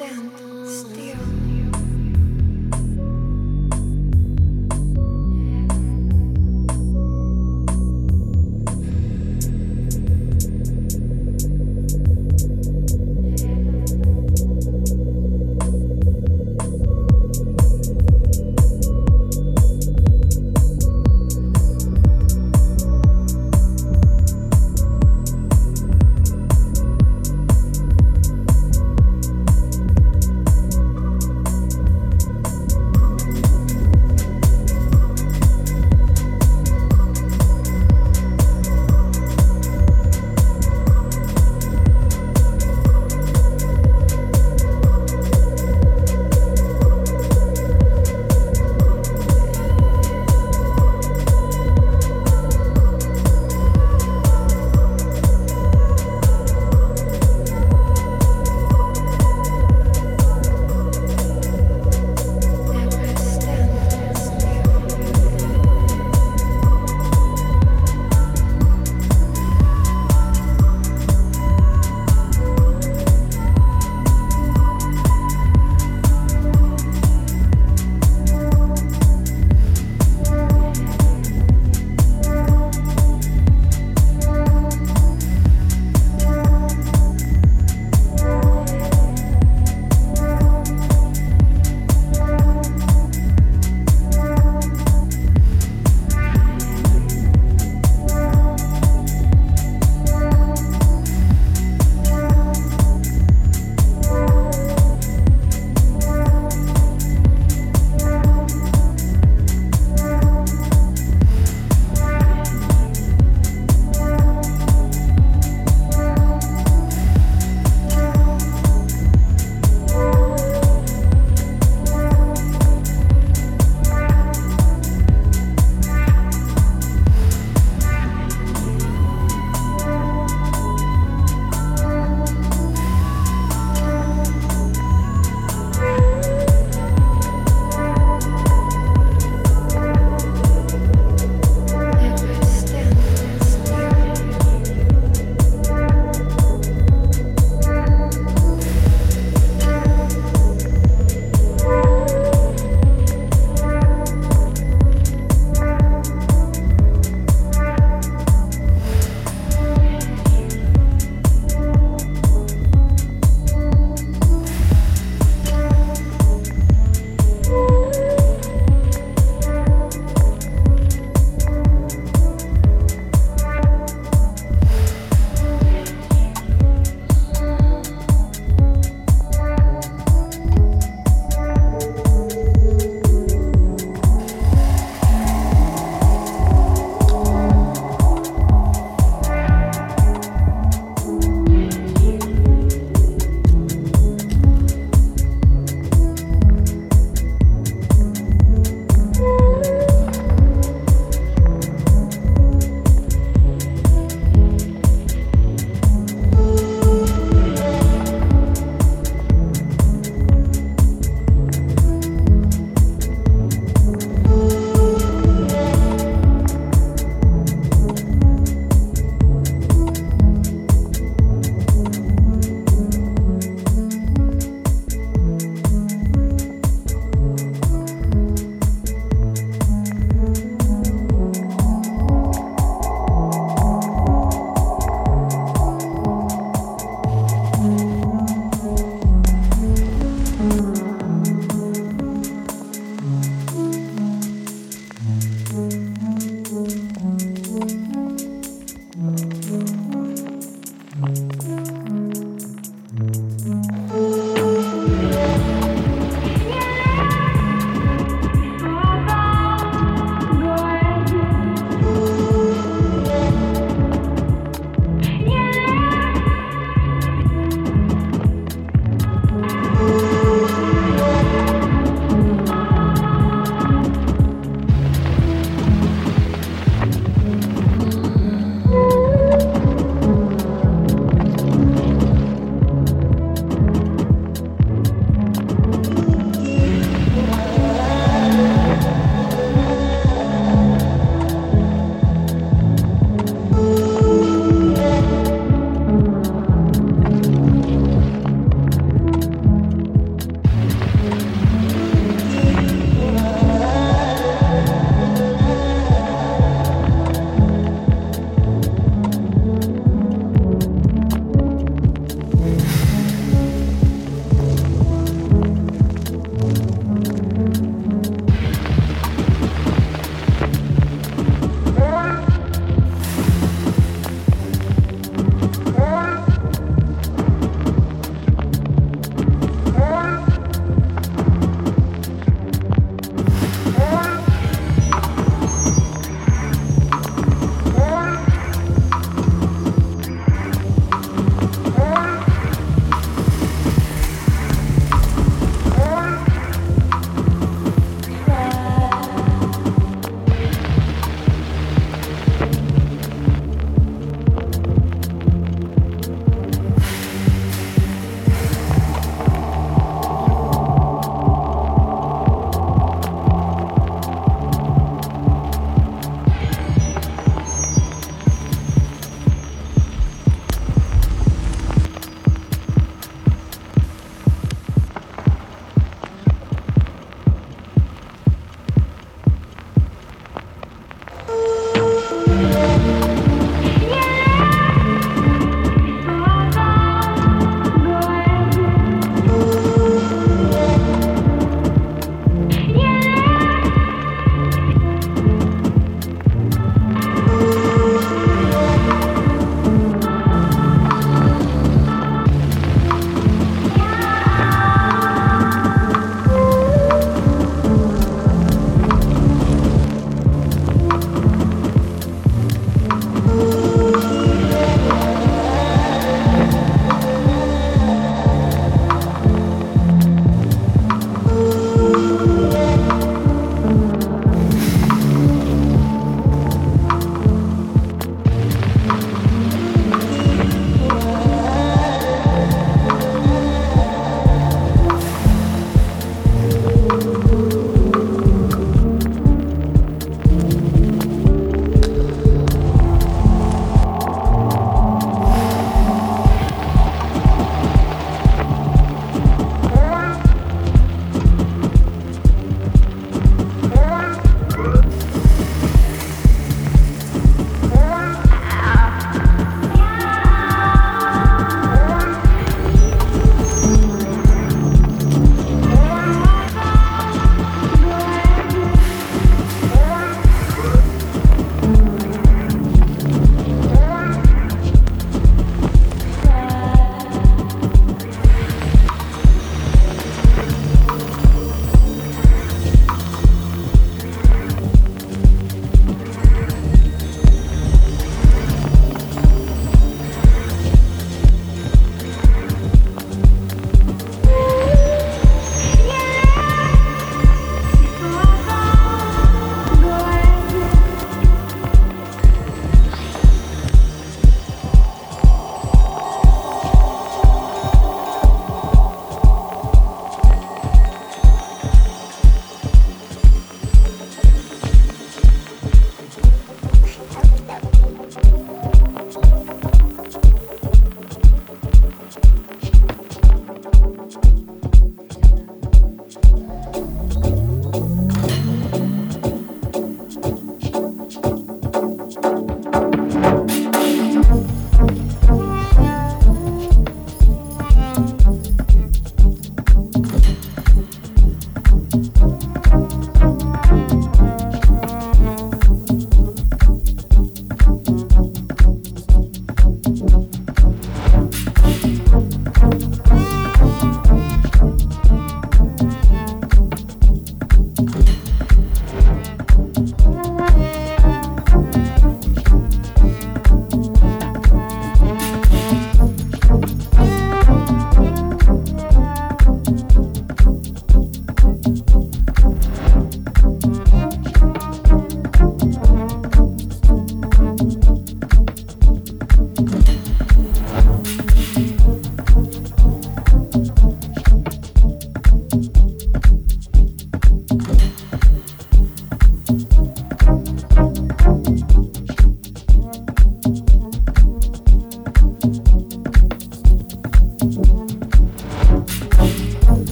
tempo.